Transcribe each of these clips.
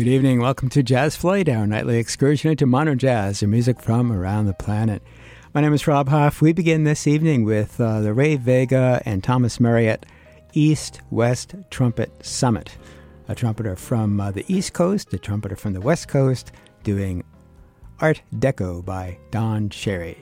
Good evening. Welcome to Jazz Flight, our nightly excursion into modern jazz and music from around the planet. My name is Rob Hoff. We begin this evening with uh, the Ray Vega and Thomas Marriott East West Trumpet Summit. A trumpeter from uh, the East Coast, a trumpeter from the West Coast, doing Art Deco by Don Cherry.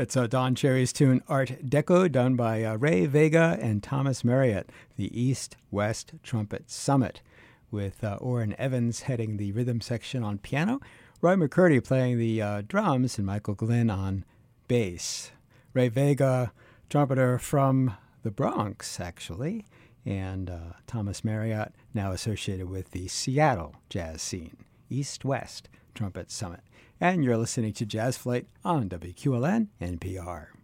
That's uh, Don Cherry's tune Art Deco, done by uh, Ray Vega and Thomas Marriott, the East West Trumpet Summit, with uh, Orrin Evans heading the rhythm section on piano, Roy McCurdy playing the uh, drums, and Michael Glynn on bass. Ray Vega, trumpeter from the Bronx, actually, and uh, Thomas Marriott, now associated with the Seattle jazz scene, East West Trumpet Summit and you're listening to Jazz Flight on WQLN NPR.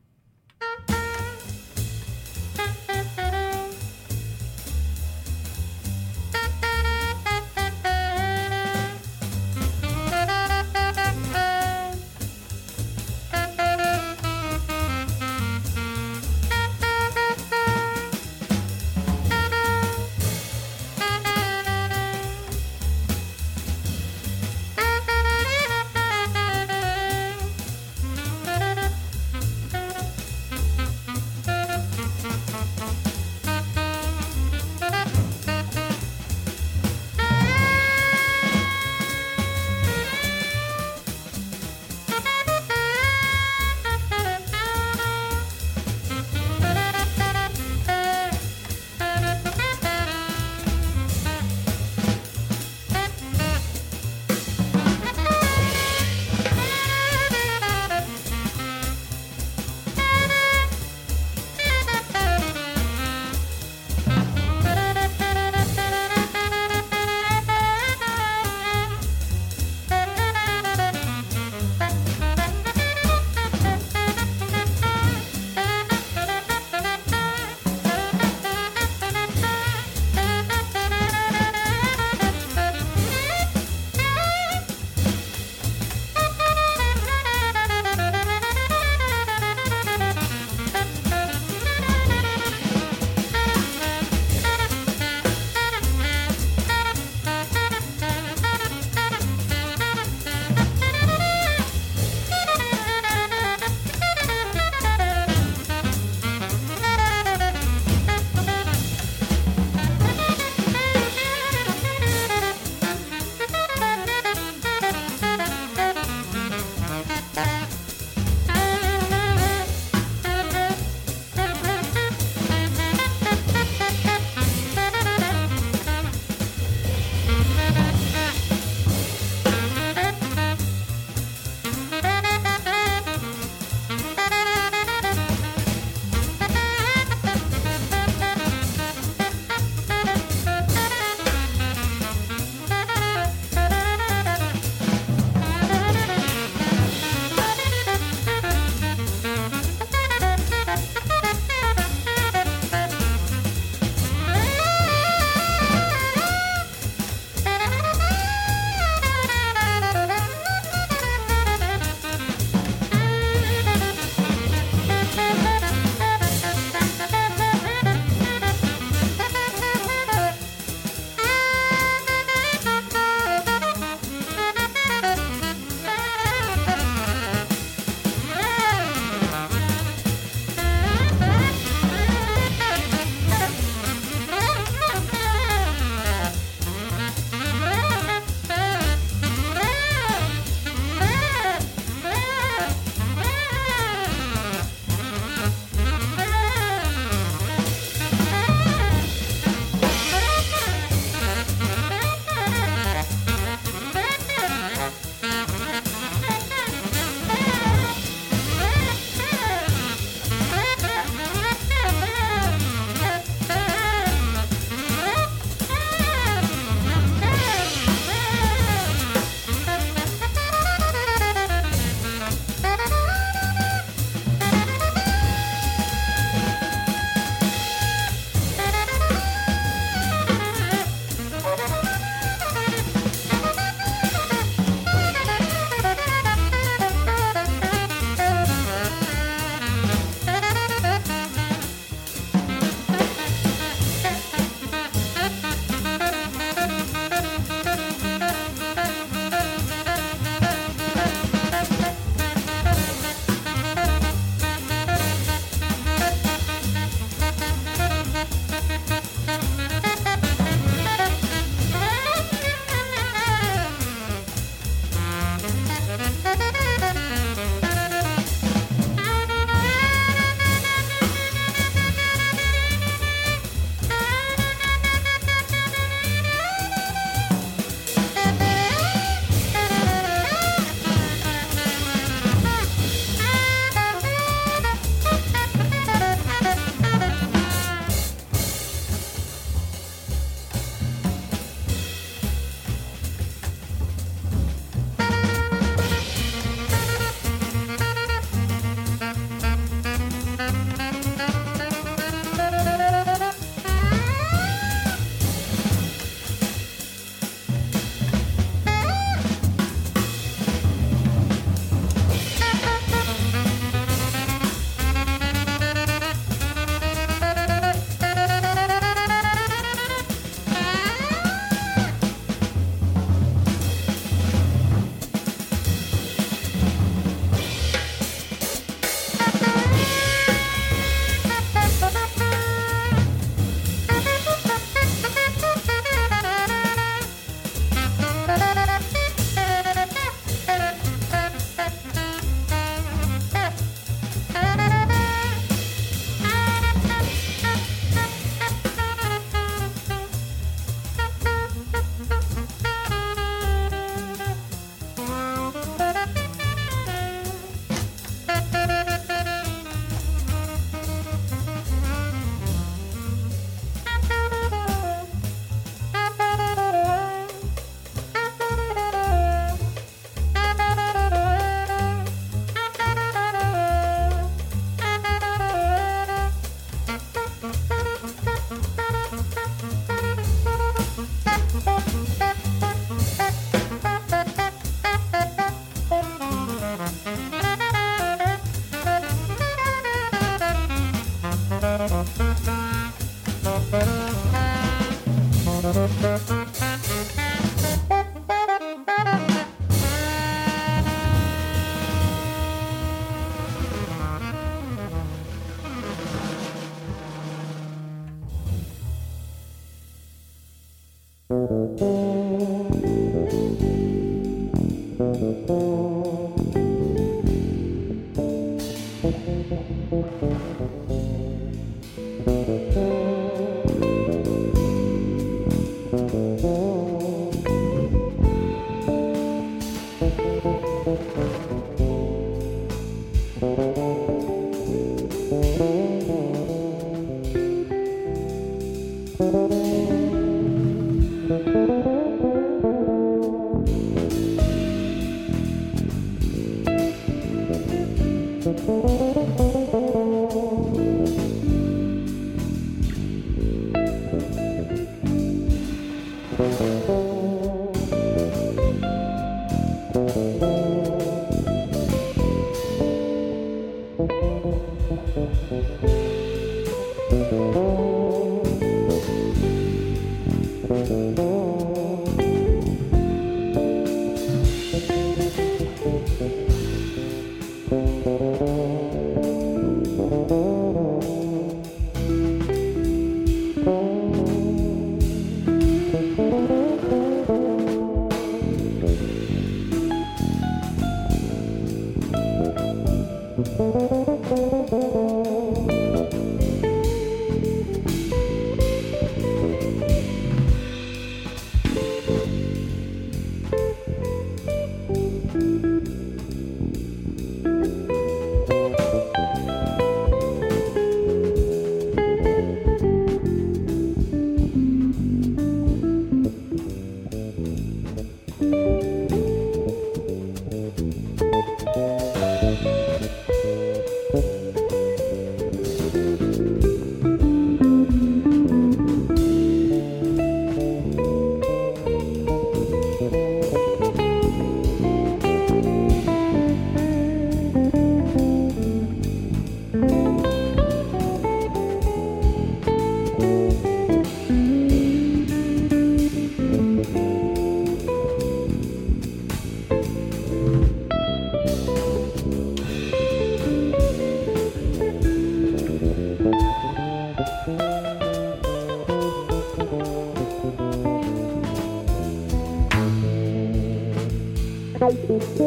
Thank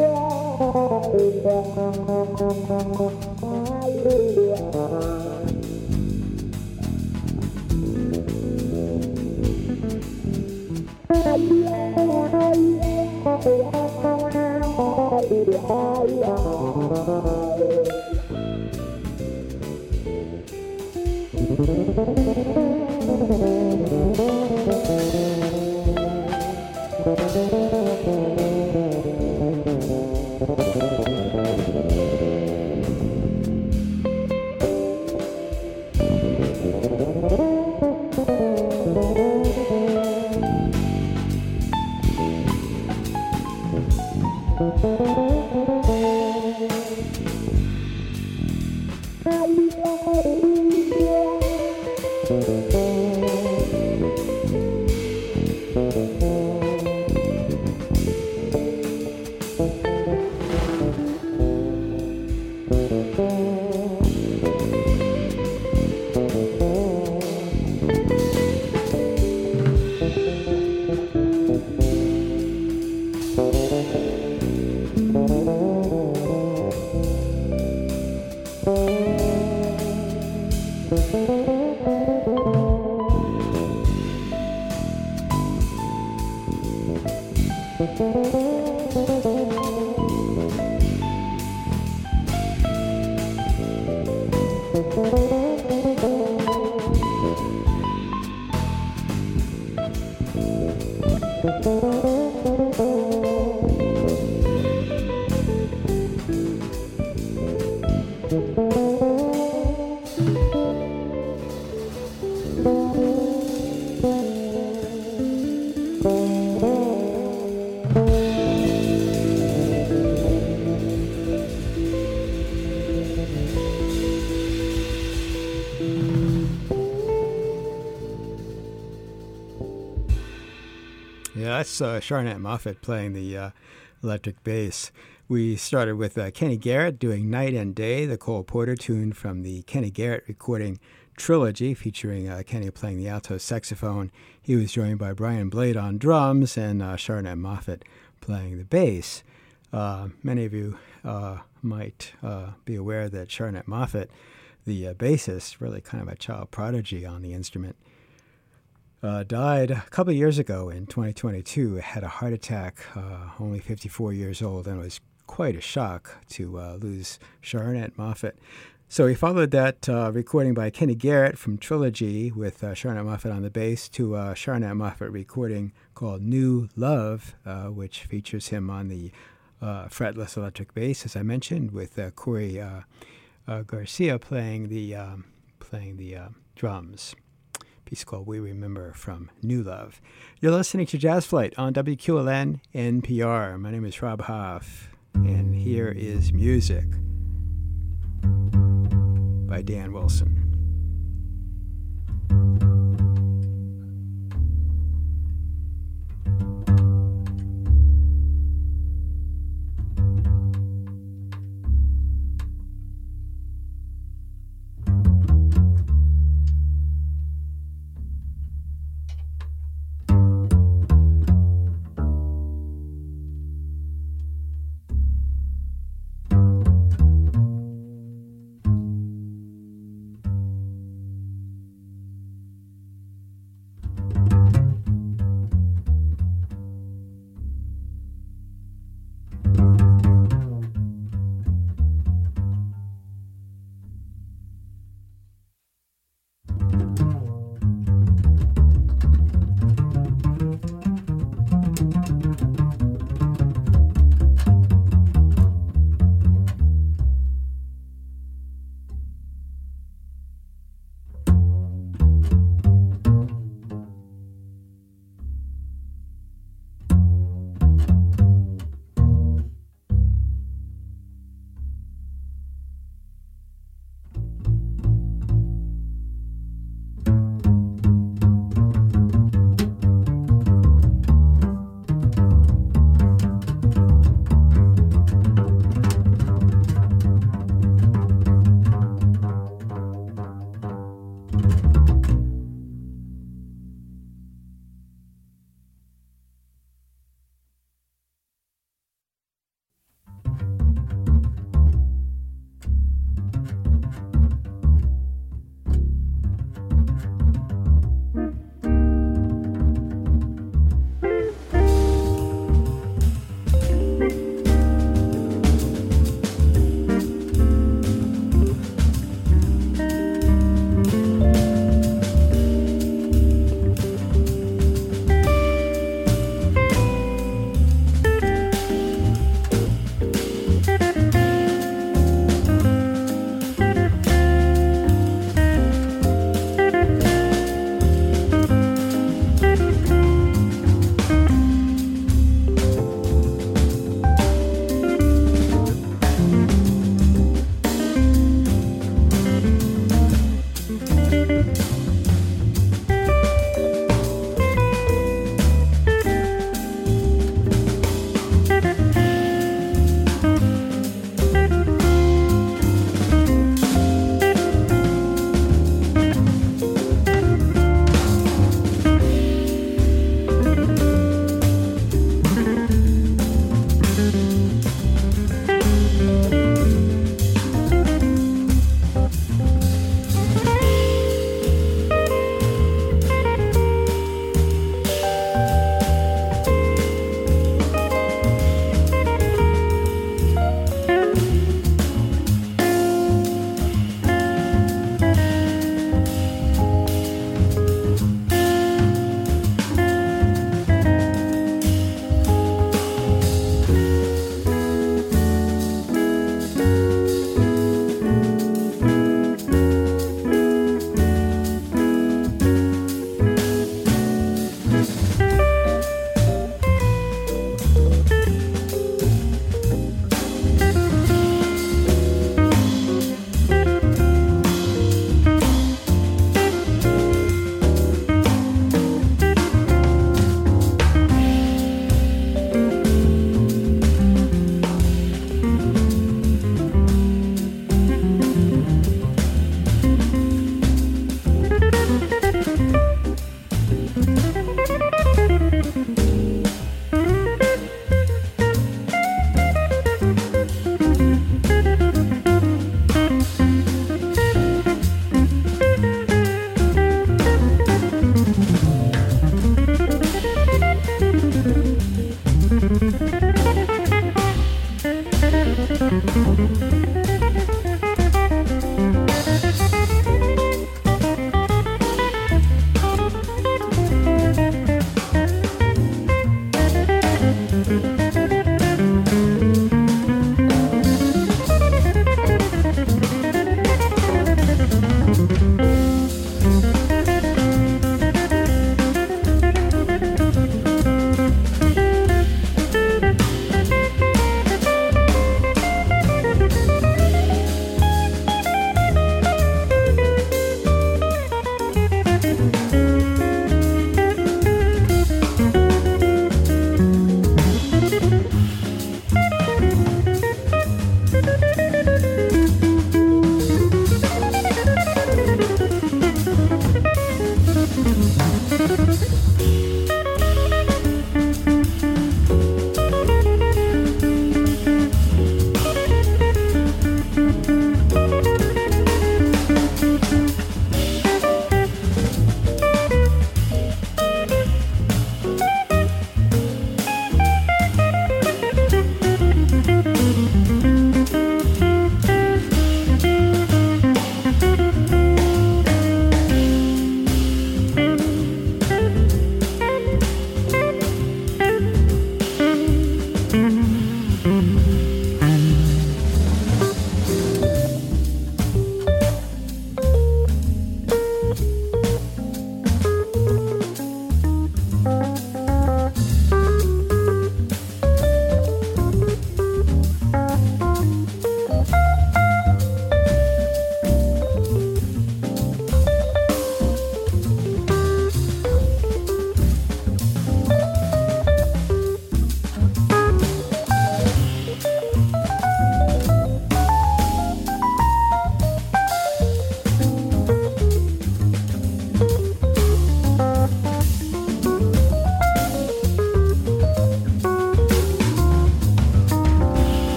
you. That's uh, Charnett Moffett playing the uh, electric bass. We started with uh, Kenny Garrett doing Night and Day, the Cole Porter tune from the Kenny Garrett recording trilogy featuring uh, Kenny playing the alto saxophone. He was joined by Brian Blade on drums and uh, Charnett Moffett playing the bass. Uh, many of you uh, might uh, be aware that Charnett Moffett, the bassist, really kind of a child prodigy on the instrument uh, died a couple of years ago in 2022. Had a heart attack, uh, only 54 years old, and it was quite a shock to uh, lose Charnett Moffett. So we followed that uh, recording by Kenny Garrett from Trilogy with uh, Moffett on the bass to a Charnett Moffett recording called New Love, uh, which features him on the uh, fretless electric bass, as I mentioned, with uh, Corey uh, uh, Garcia playing the um, playing the uh, drums. Piece called "We Remember" from New Love. You're listening to Jazz Flight on WQLN NPR. My name is Rob Hoff, and here is music by Dan Wilson.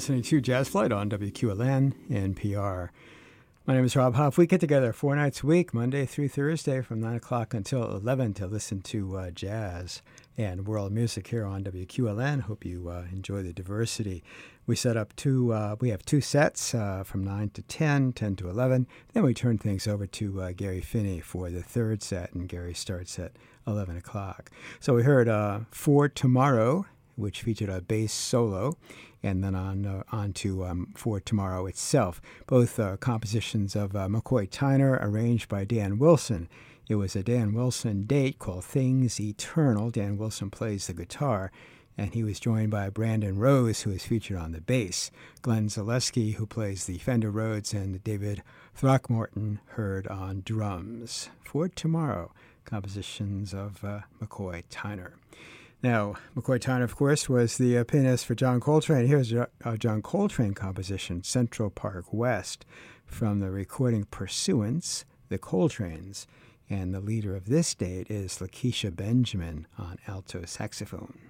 Listening to Jazz Flight on WQLN NPR. My name is Rob Hoff. We get together four nights a week, Monday through Thursday from 9 o'clock until 11 to listen to uh, jazz and world music here on WQLN. Hope you uh, enjoy the diversity. We set up two, uh, we have two sets uh, from 9 to 10, 10 to 11. Then we turn things over to uh, Gary Finney for the third set, and Gary starts at 11 o'clock. So we heard uh, For Tomorrow, which featured a bass solo and then on uh, on to um, for tomorrow itself. Both uh, compositions of uh, McCoy Tyner, arranged by Dan Wilson. It was a Dan Wilson date called Things Eternal. Dan Wilson plays the guitar, and he was joined by Brandon Rose, who is featured on the bass, Glenn Zaleski, who plays the Fender Rhodes, and David Throckmorton heard on drums. For tomorrow, compositions of uh, McCoy Tyner. Now, McCoy Tyner, of course, was the uh, pianist for John Coltrane. Here's a, a John Coltrane composition, Central Park West, from the recording Pursuance, The Coltranes. And the leader of this date is Lakecia Benjamin on alto saxophone.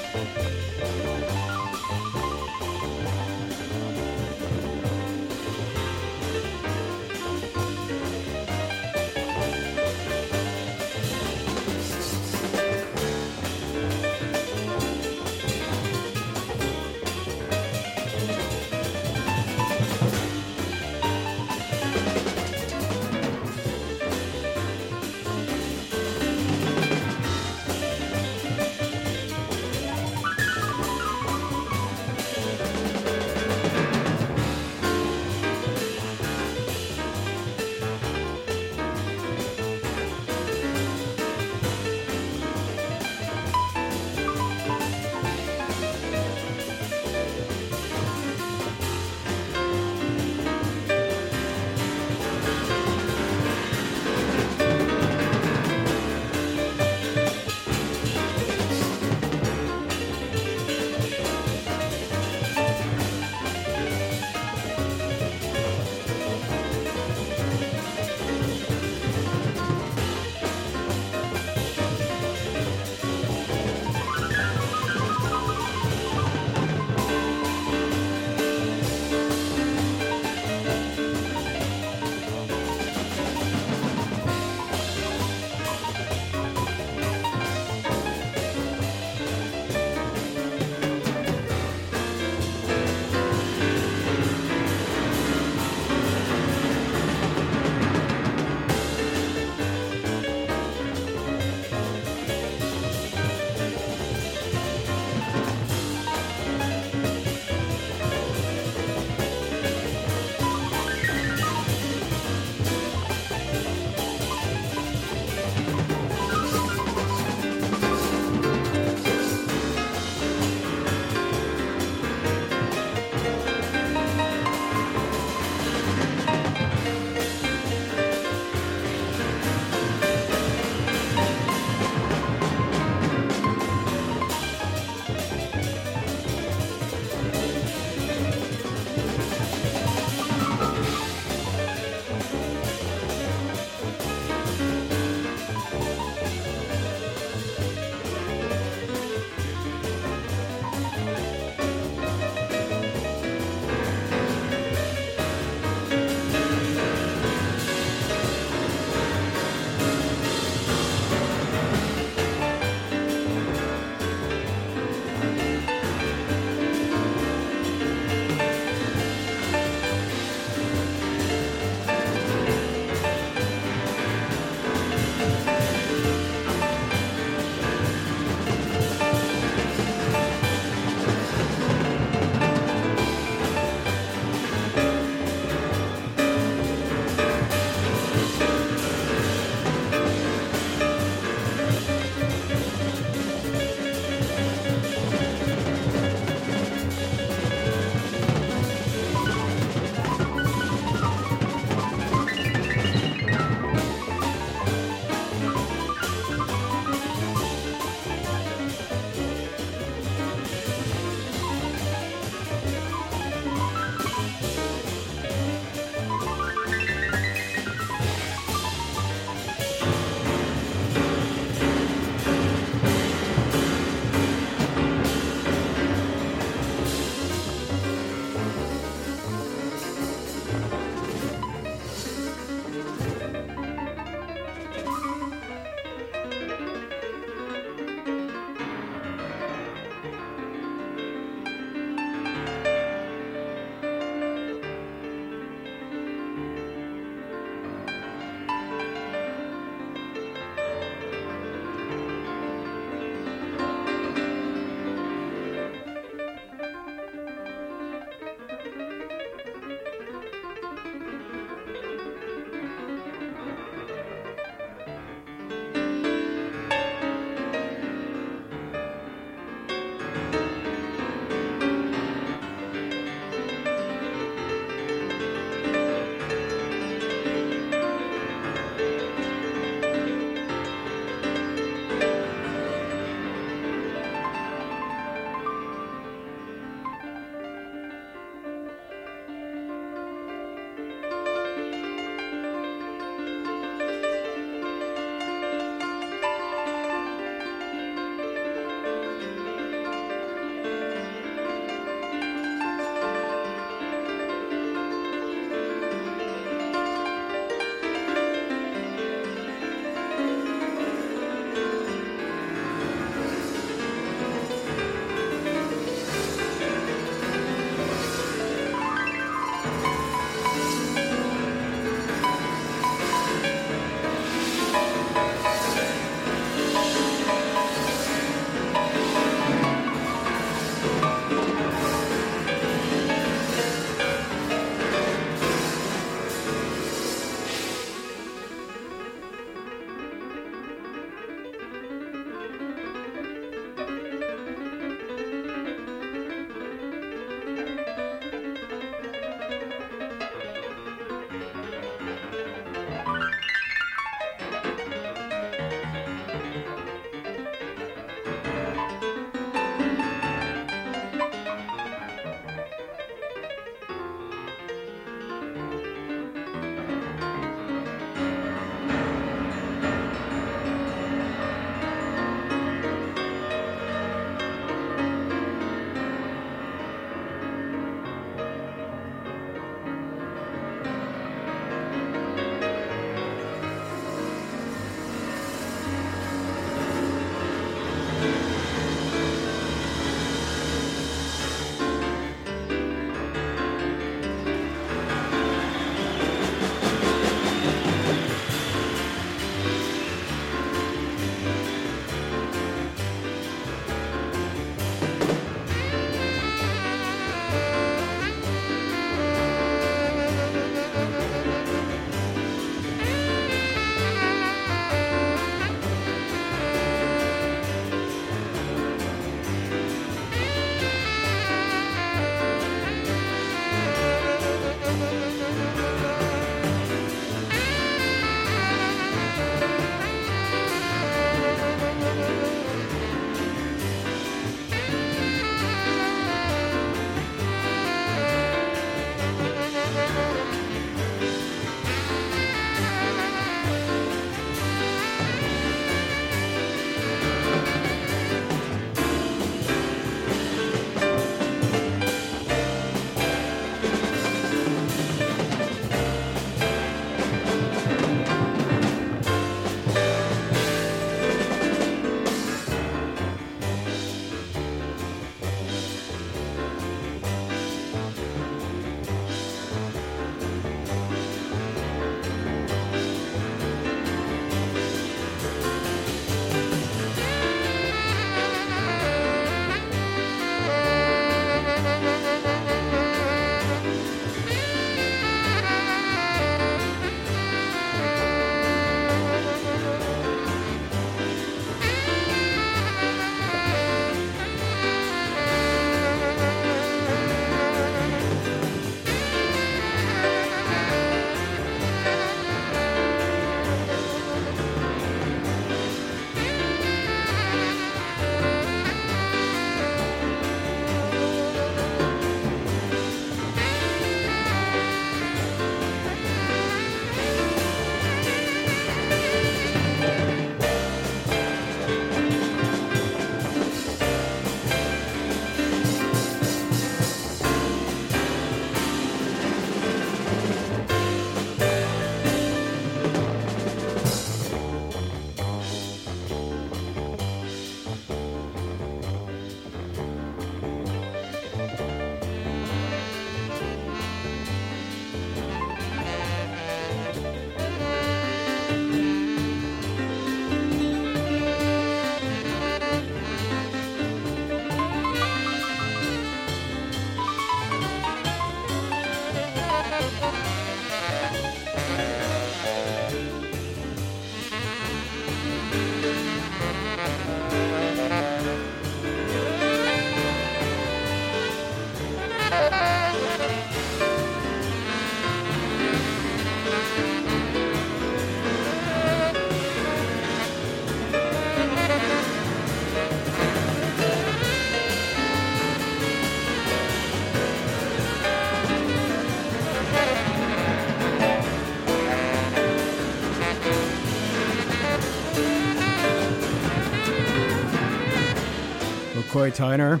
McCoy Tyner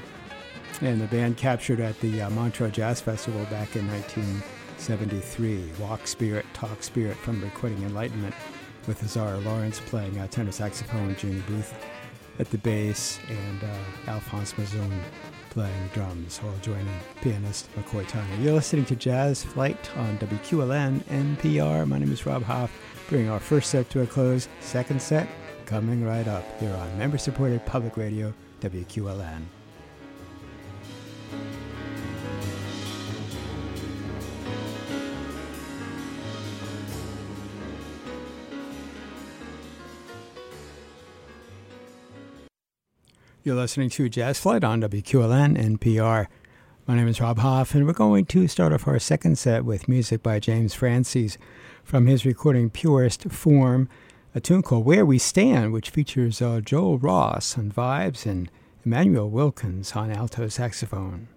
and the band captured at the uh, Montreux Jazz Festival back in 1973. Walk Spirit, Talk Spirit from Recording Enlightenment with Azar Lawrence playing uh, tenor saxophone, Juini Booth at the bass, and uh, Alphonse Mouzon playing drums while joining pianist McCoy Tyner. You're listening to Jazz Flight on WQLN NPR. My name is Rob Hoff. Bringing our first set to a close. Second set coming right up here on member supported public radio WQLN. You're listening to Jazz Flight on WQLN NPR. My name is Rob Hoff, and we're going to start off our second set with music by James Francies from his recording Purest Form, a tune called Where We Stand, which features uh, Joel Ross on vibes and Immanuel Wilkins on alto saxophone.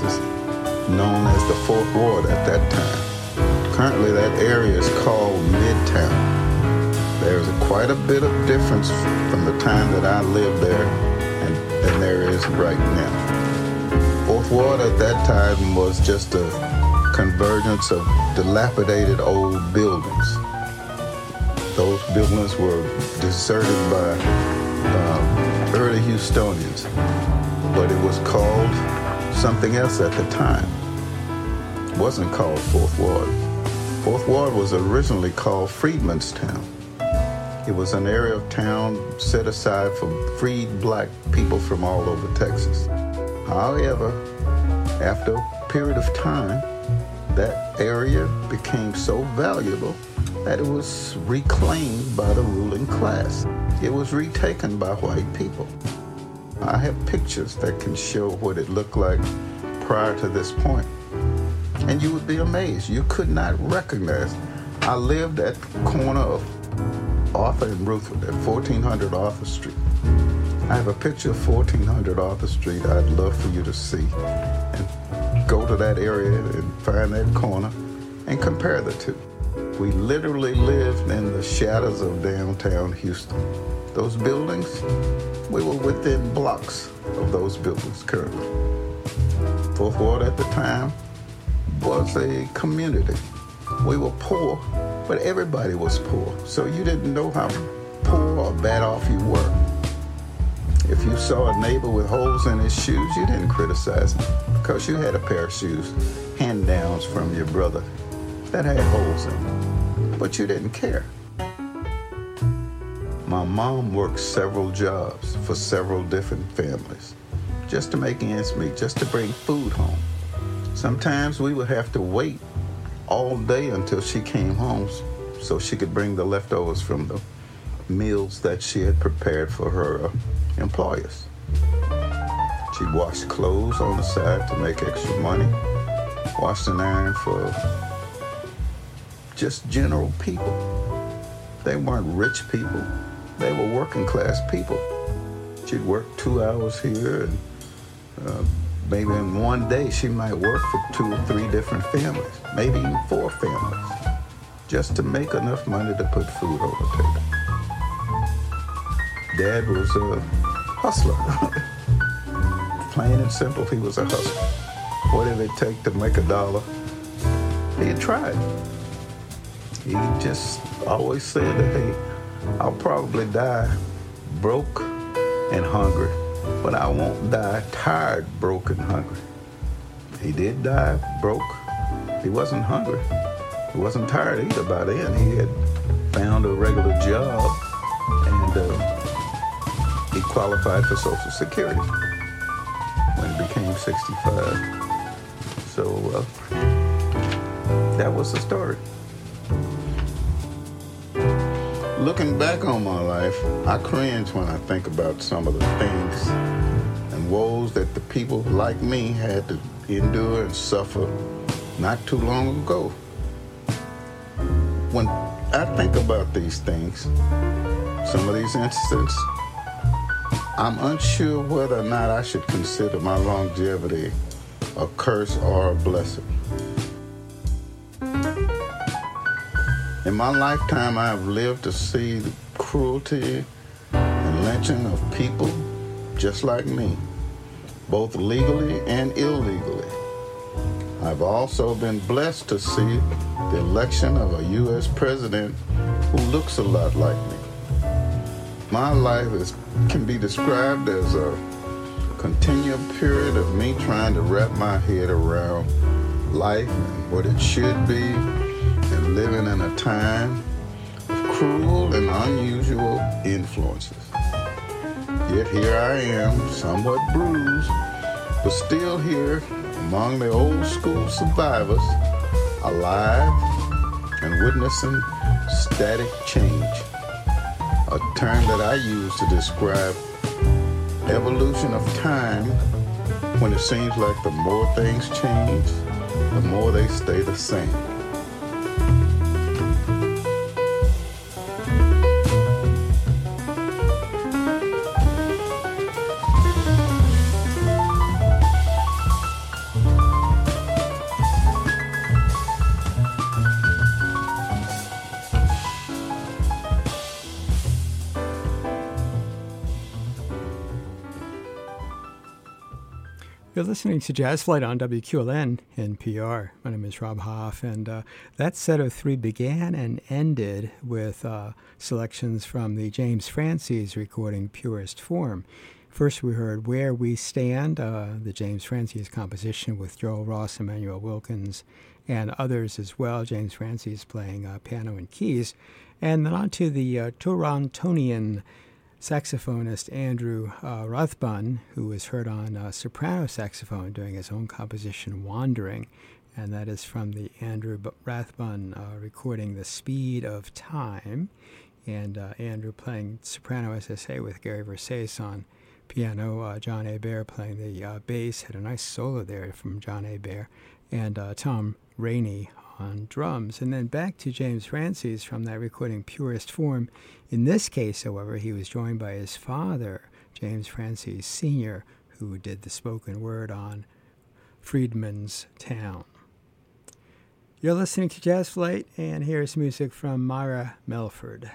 Texas, known as the Fourth Ward at that time. Currently, that area is called Midtown. There's quite a bit of difference from the time that I lived there and, and there is right now. Fourth Ward at that time was just a convergence of dilapidated old buildings. Those buildings were deserted by uh, early Houstonians, but it was called something else at the time. It wasn't called Fourth Ward. Fourth Ward was originally called Freedmen's Town. It was an area of town set aside for freed black people from all over Texas. However, after a period of time, that area became so valuable that it was reclaimed by the ruling class. It was retaken by white people. I have pictures that can show what it looked like prior to this point. And you would be amazed. You could not recognize. I lived at the corner of Arthur and Ruthven at 1400 Arthur Street. I have a picture of 1400 Arthur Street I'd love for you to see. And go to that area and find that corner and compare the two. We literally lived in the shadows of downtown Houston. Those buildings, we were within blocks of those buildings currently. Fourth Ward at the time was a community. We were poor, but everybody was poor. So you didn't know how poor or bad off you were. If you saw a neighbor with holes in his shoes, you didn't criticize him because you had a pair of shoes, hand downs from your brother that had holes in them. But you didn't care. My mom worked several jobs for several different families just to make ends meet, just to bring food home. Sometimes we would have to wait all day until she came home so she could bring the leftovers from the meals that she had prepared for her uh, employers. She'd wash clothes on the side to make extra money, wash and iron for just general people. They weren't rich people, they were working class people. She'd work two hours here and uh, maybe in one day she might work for two or three different families, maybe even four families, just to make enough money to put food on the table. Dad was a hustler. Plain and simple, he was a hustler. What did it take to make a dollar? He tried. He just always said that, hey, I'll probably die broke and hungry but I won't die tired, broke, and hungry. He did die broke. He wasn't hungry. He wasn't tired either by then. He had found a regular job and uh, he qualified for Social Security when he became 65. So uh, that was the story. Looking back on my life, I cringe when I think about some of the things and woes that the people like me had to endure and suffer not too long ago. When I think about these things, some of these incidents, I'm unsure whether or not I should consider my longevity a curse or a blessing. In my lifetime, I have lived to see the cruelty and lynching of people just like me, both legally and illegally. I've also been blessed to see the election of a U.S. president who looks a lot like me. My life is, can be described as a continual period of me trying to wrap my head around life and what it should be living in a time of cruel and unusual influences. Yet here I am, somewhat bruised, but still here among the old school survivors, alive and witnessing static change, a term that I use to describe evolution of time when it seems like the more things change, the more they stay the same. You're listening to Jazz Flight on WQLN NPR. My name is Rob Hoff, and uh, that set of three began and ended with uh, selections from the James Francies recording Purest Form. First, we heard Where We Stand, uh, the James Francies composition with Joel Ross, Immanuel Wilkins, and others as well. James Francies playing uh, piano and keys. And then on to the uh, Torontonian saxophonist Andrew uh, Rathbun, who was heard on uh, soprano saxophone doing his own composition Wandering, and that is from the Andrew Rathbun uh, recording The Speed of Time, and uh, Andrew playing soprano, as I say, with Gary Versace on piano, uh, John Hébert playing the uh, bass, had a nice solo there from John Hébert, and Tom Rainey on drums. And then back to James Francies from that recording Purest Form. In this case, however, he was joined by his father, James Francies Sr., who did the spoken word on Freedmen's Town. You're listening to Jazz Flight, and here's music from Myra Melford.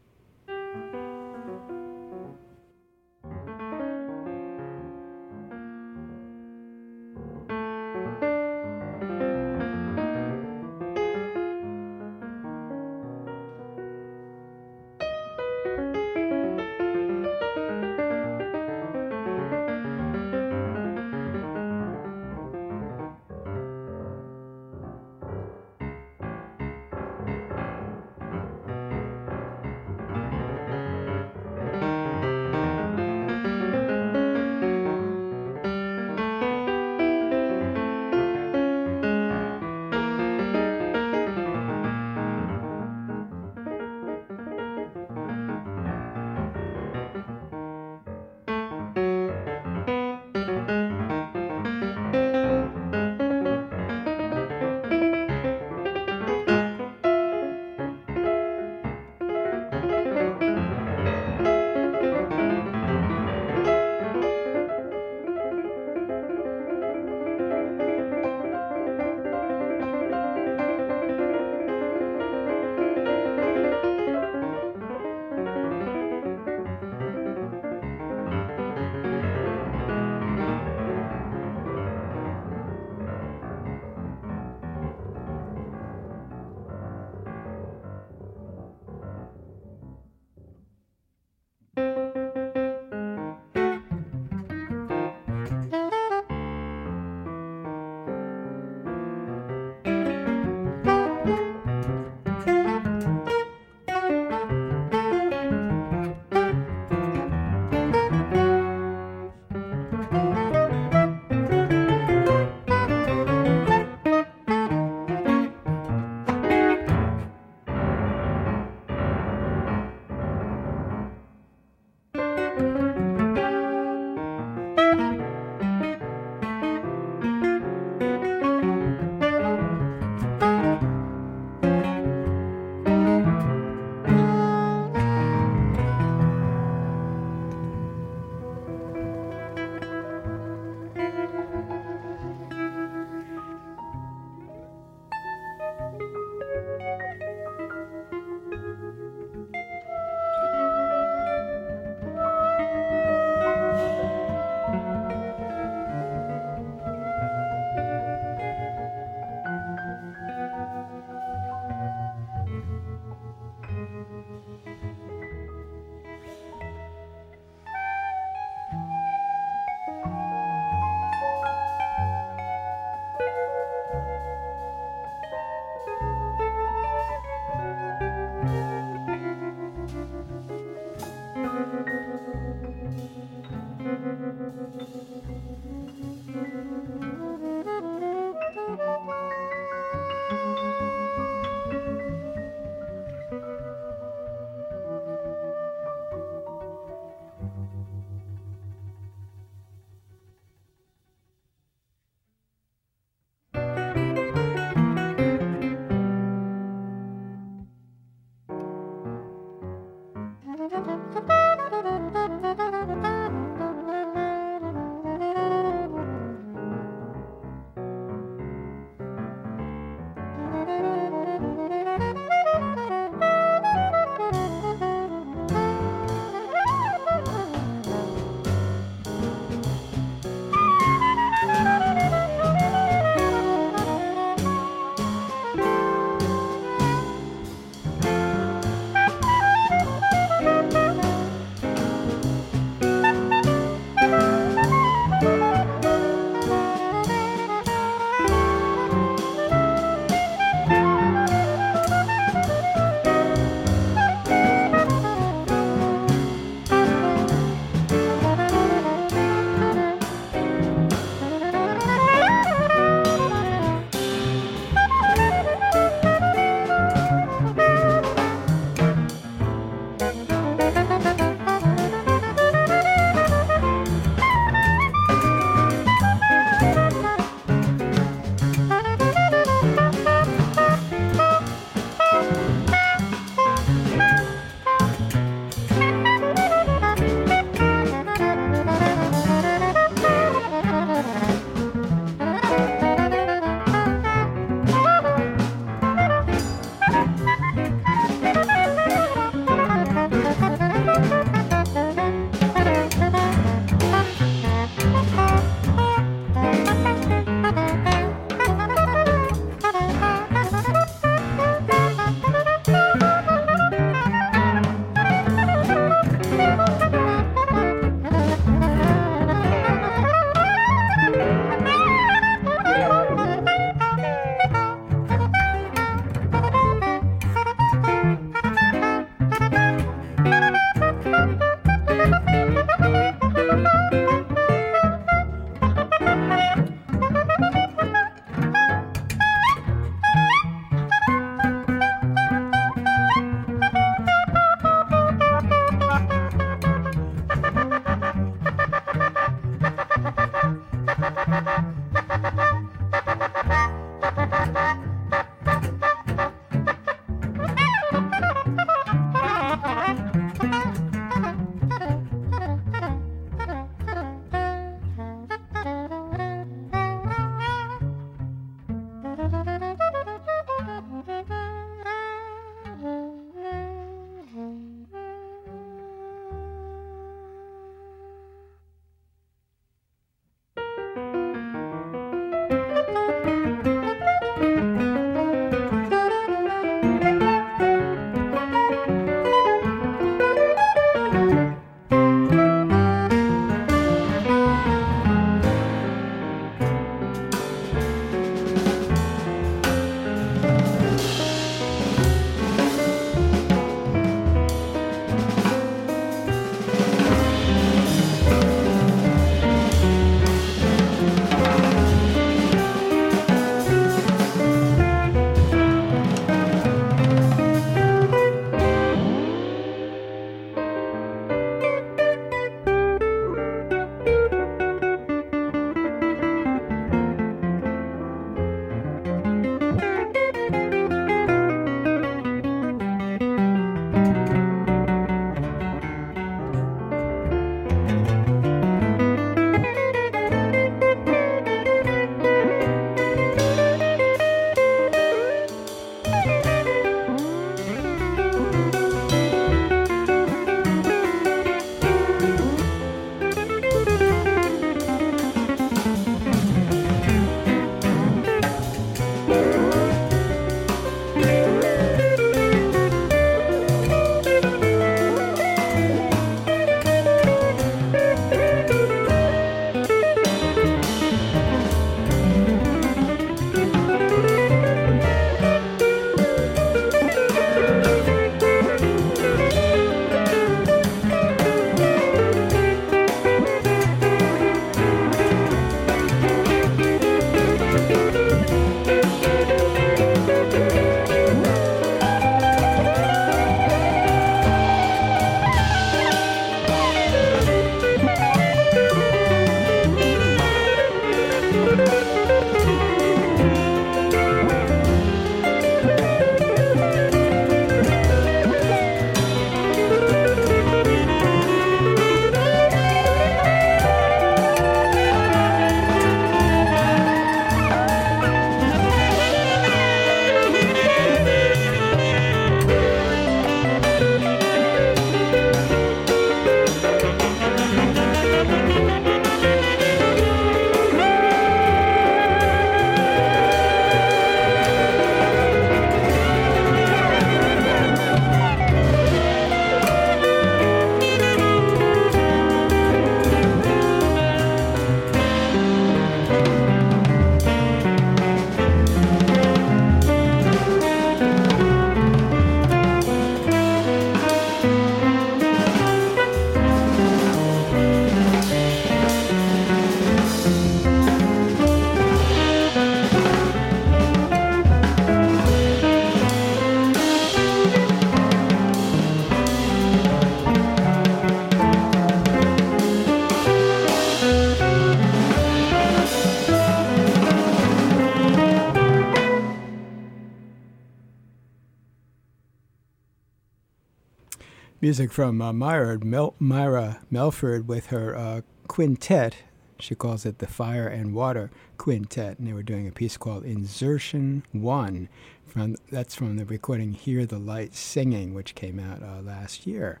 Music from uh, Myra, Mel- Myra Melford with her uh, quintet. She calls it the Fire and Water Quintet, and they were doing a piece called Insertion One. From that's from the recording "Hear the Light Singing," which came out uh, last year,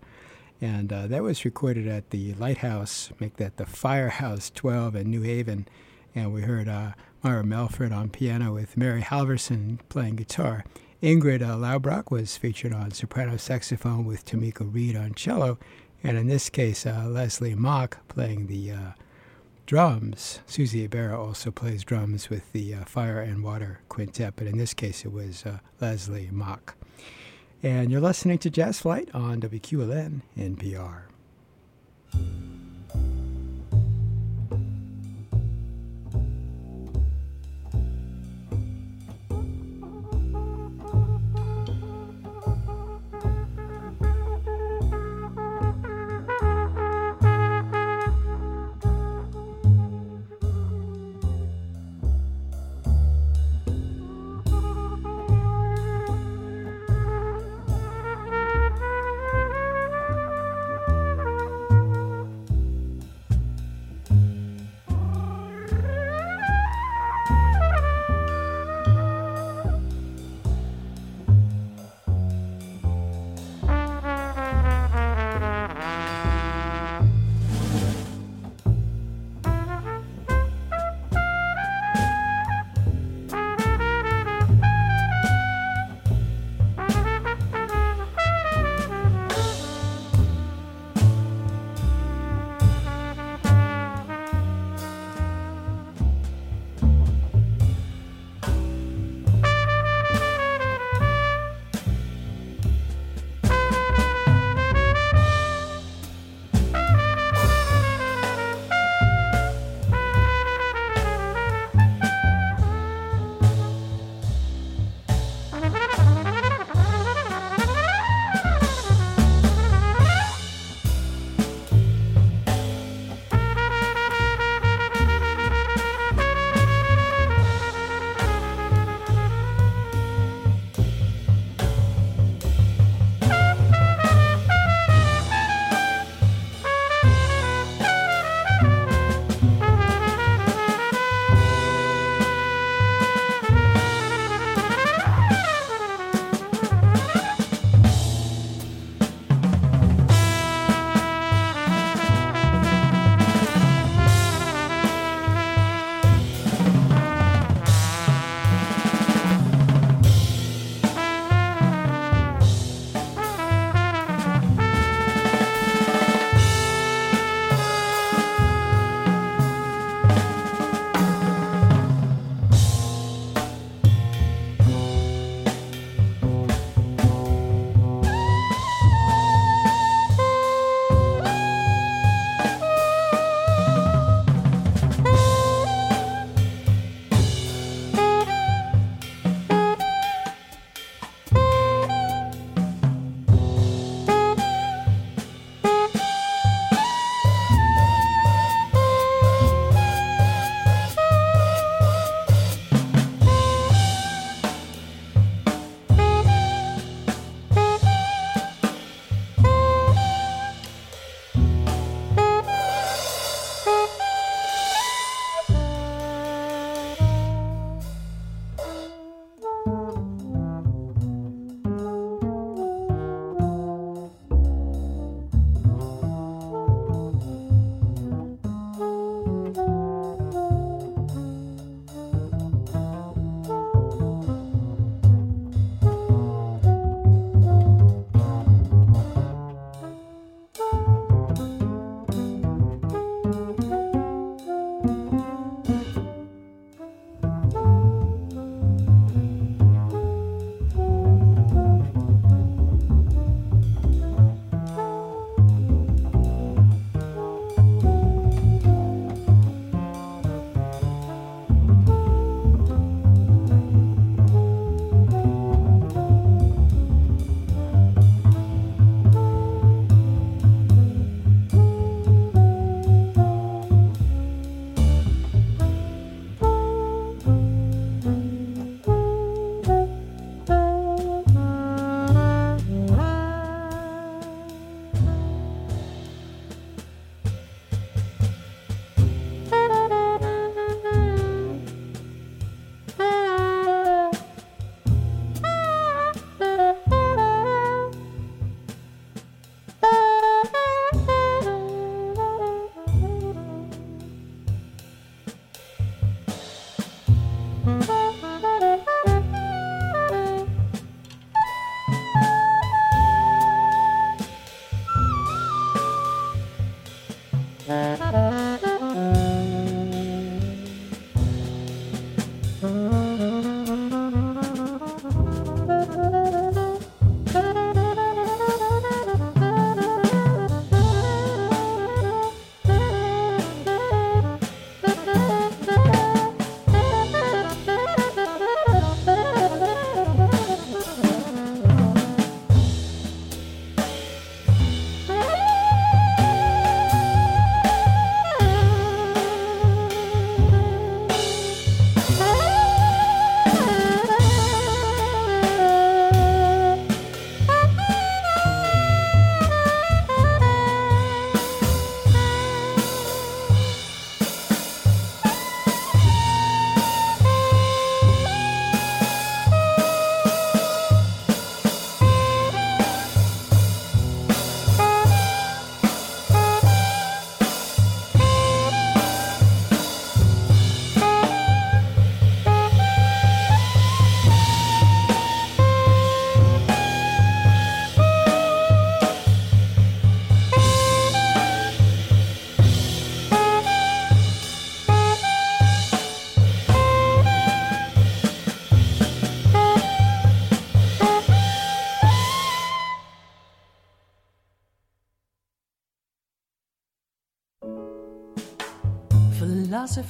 and uh, that was recorded at the Lighthouse, make that the Firehouse 12 in New Haven, and we heard uh, Myra Melford on piano with Mary Halvorson playing guitar. Ingrid uh, Laubrock was featured on soprano saxophone with Tomeka Reid on cello, and in this case, uh, Lesley Mok playing the uh, drums. Susie Ibarra also plays drums with the uh, Fire and Water Quintet, but in this case, it was uh, Lesley Mok. And you're listening to Jazz Flight on WQLN NPR.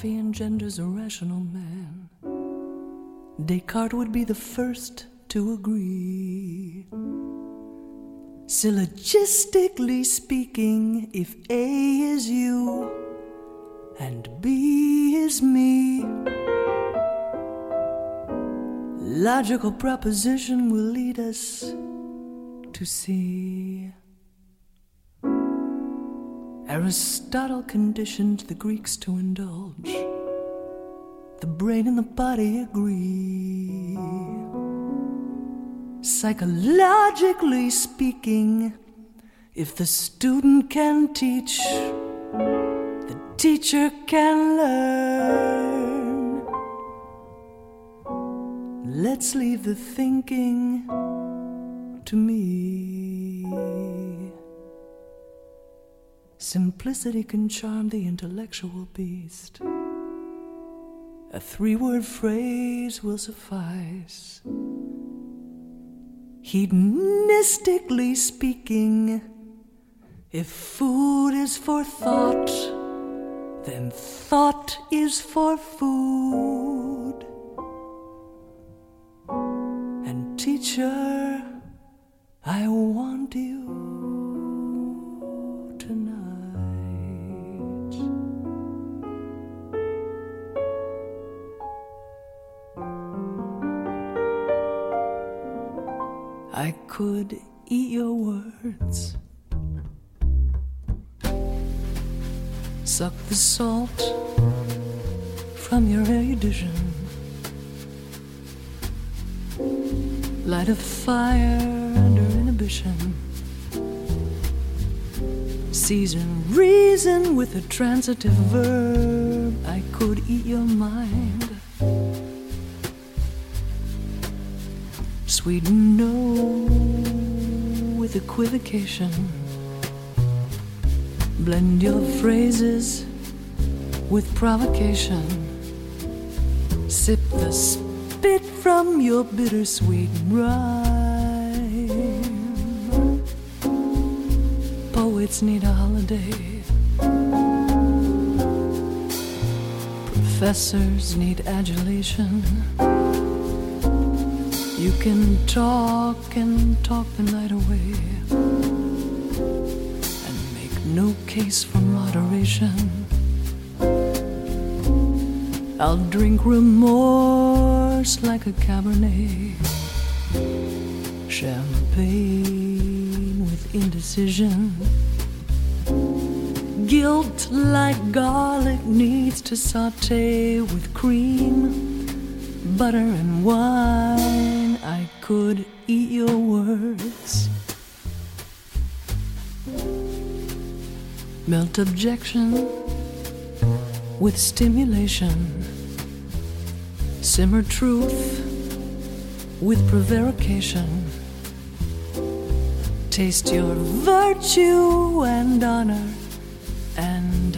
Philosophy engenders a rational man. Descartes would be the first to agree. Syllogistically speaking, if A is you and B is me, logical proposition will lead us to see. Aristotle conditioned the Greeks to indulge. The brain and the body agree. Psychologically speaking, if the student can teach, the teacher can learn. Let's leave the thinking to me. Simplicity can charm the intellectual beast. A three word phrase will suffice. Hedonistically speaking, if food is for thought, then thought is for food. And teacher, I want you. I could eat your words, suck the salt from your erudition, light a fire under inhibition, season reason with a transitive verb. I could eat your mind. Sweeten no with equivocation. Blend your phrases with provocation. Sip the spit from your bittersweet rhyme. Poets need a holiday. Professors need adulation. You can talk and talk the night away and make no case for moderation. I'll drink remorse like a cabernet, champagne with indecision. Guilt like garlic needs to saute with cream, butter, and wine. Could eat your words. Melt objection with stimulation. Simmer truth with prevarication. Taste your virtue and honor and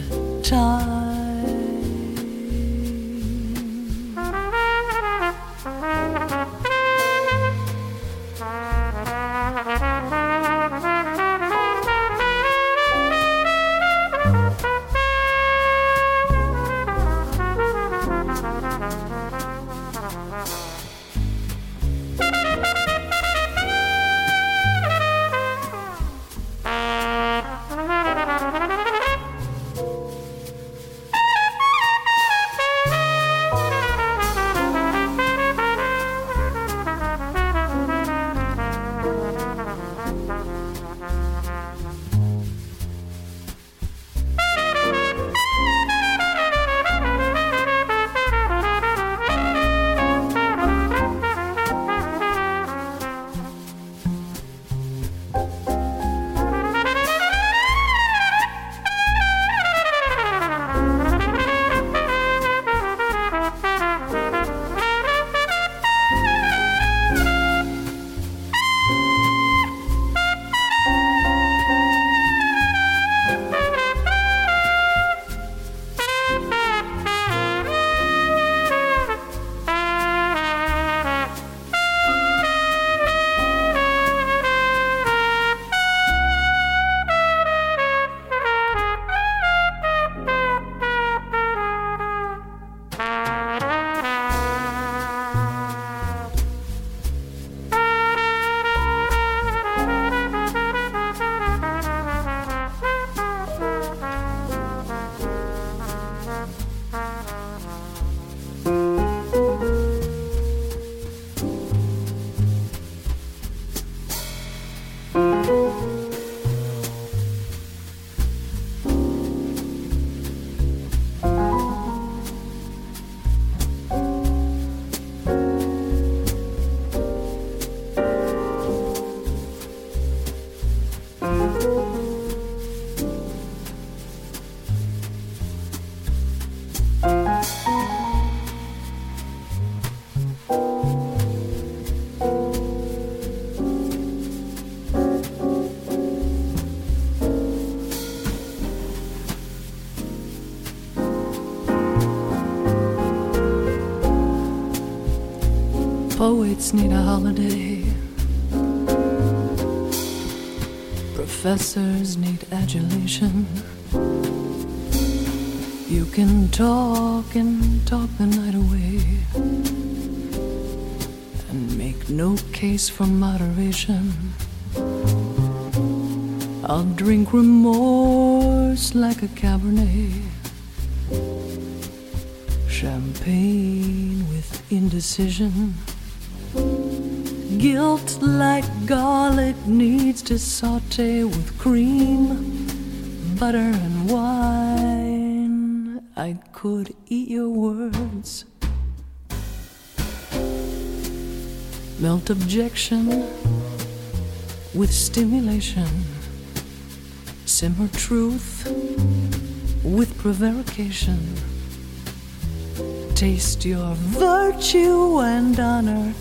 Poets need a holiday. Professors need adulation. You can talk and talk the night away and make no case for moderation. I'll drink remorse like a cabernet, champagne with indecision. Guilt like garlic needs to saute with cream, butter, and wine. I could eat your words. Melt objection with stimulation. Simmer truth with prevarication. Taste your virtue and honor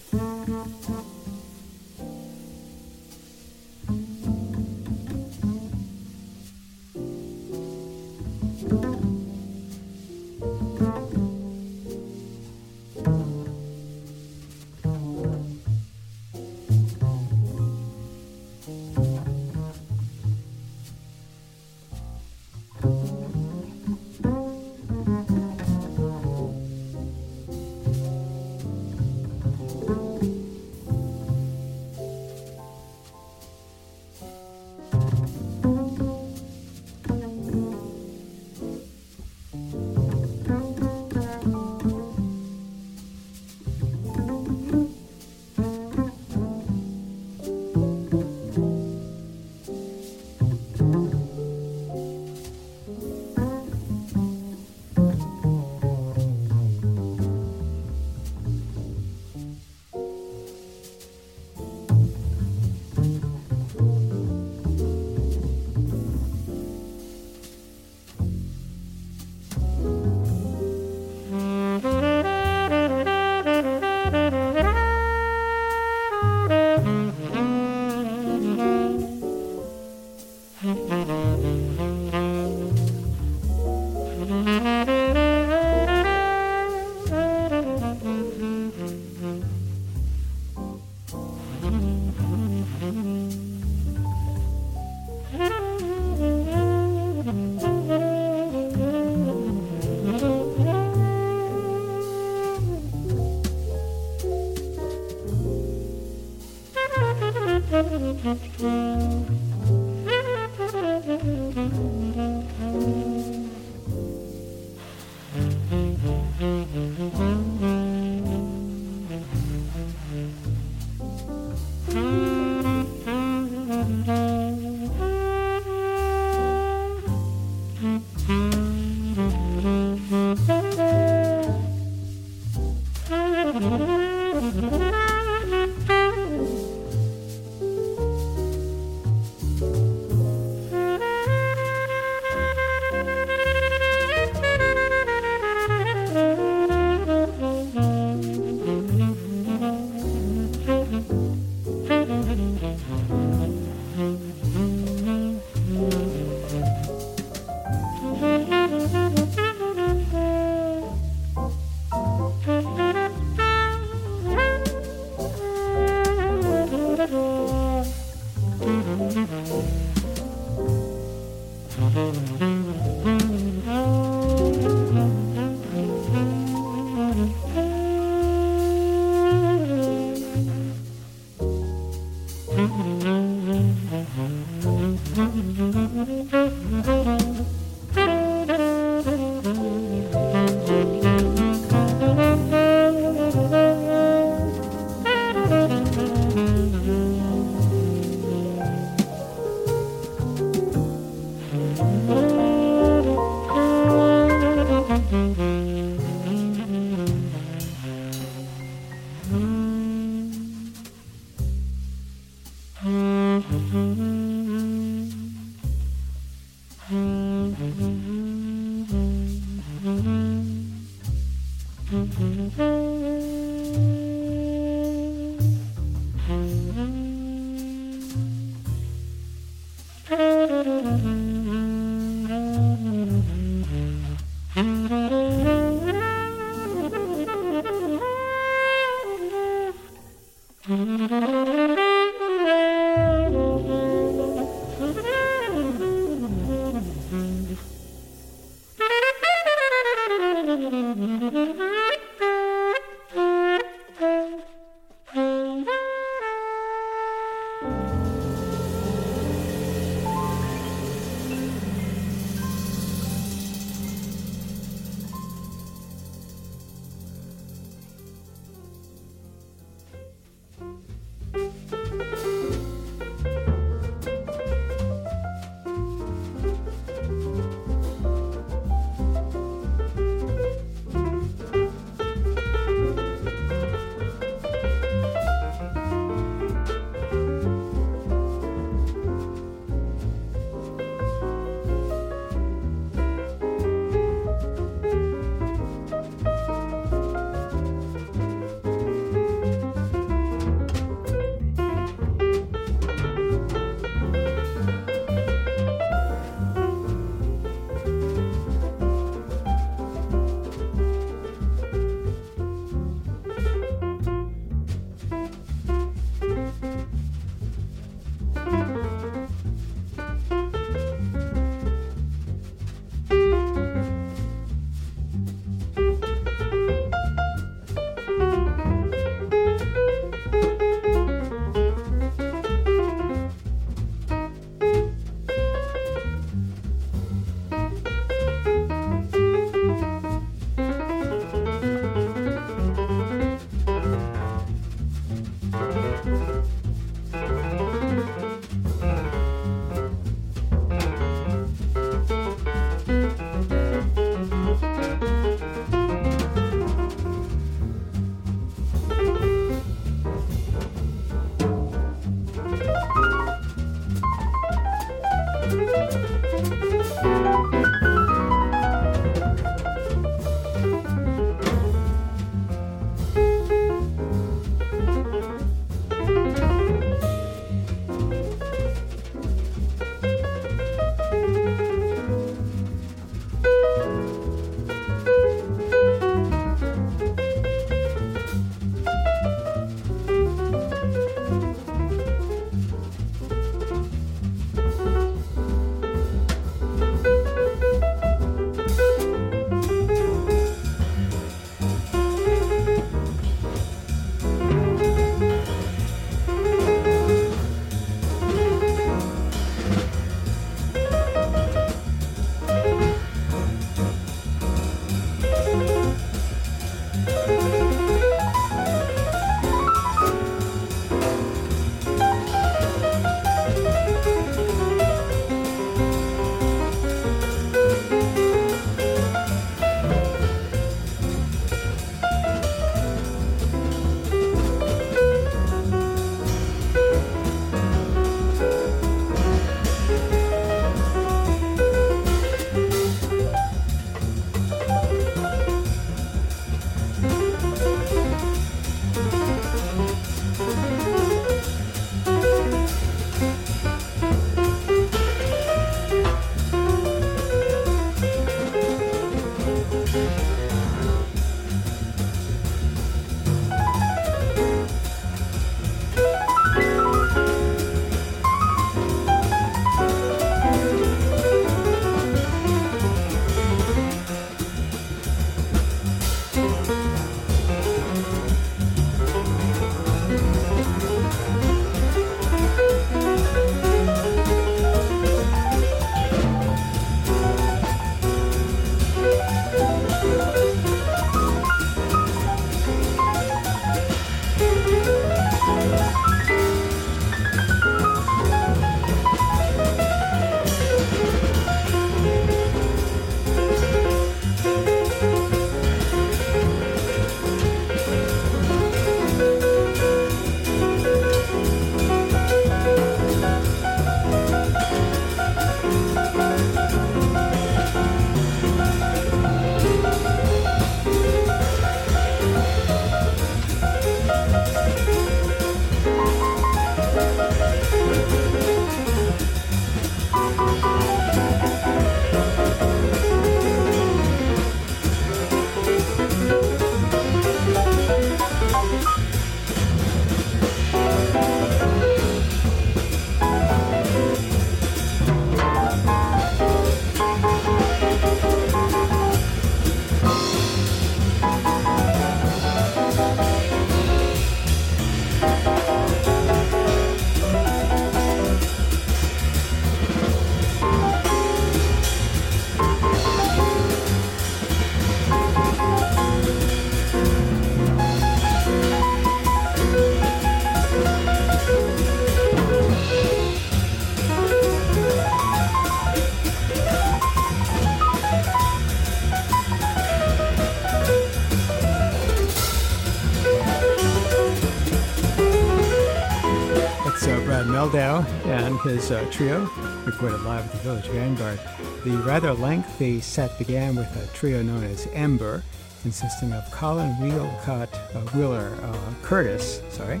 Uh, trio, recorded live at the Village Vanguard. The rather lengthy set began with a trio known as Ember, consisting of Colin Wheelcott, uh, Wheeler uh, Curtis, sorry.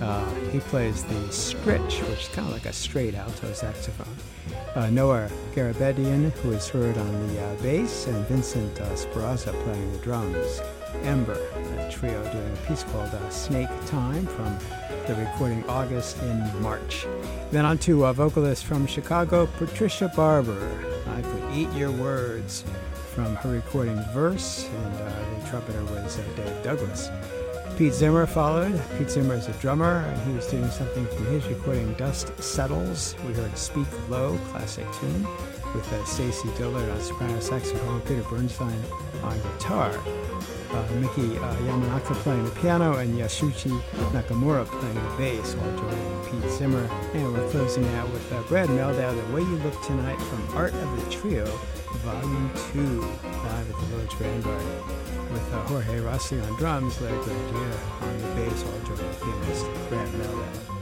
Uh, he plays the stritch, which is kind of like a straight alto saxophone. Uh, Noah Garabedian, who is heard on the uh, bass, and Vincent uh, Sperrazza playing the drums. Ember, a trio doing a piece called Snake Time from the recording August in March. Then on to a vocalist from Chicago, Patricia Barber. I could eat your words from her recording Verse, and uh, the trumpeter was uh, Dave Douglas. Pete Zimmer followed. Pete Zimmer is a drummer, and he was doing something from his recording Dust Settles. We heard Speak Low, classic tune, with uh, Stacy Dillard on soprano saxophone, Peter Bernstein on guitar Miki uh, Yamanaka playing the piano, and Yasushi Nakamura playing the bass while joining Pete Zimmer. And we're closing out with uh, Brad Mehldau, The Way You Look Tonight from Art of the Trio, Volume 2, live at the Village Vanguard, with uh, Jorge Rossy on drums, Larry Grenadier on the bass while joining pianist Brad Mehldau.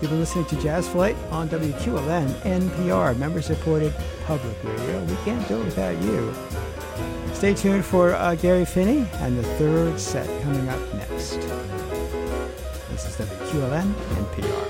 You've been listening to Jazzflight on WQLN NPR, member supported public radio. We can't do it without you. Stay tuned for uh, Gary Finney and the third set coming up next. This is WQLN NPR.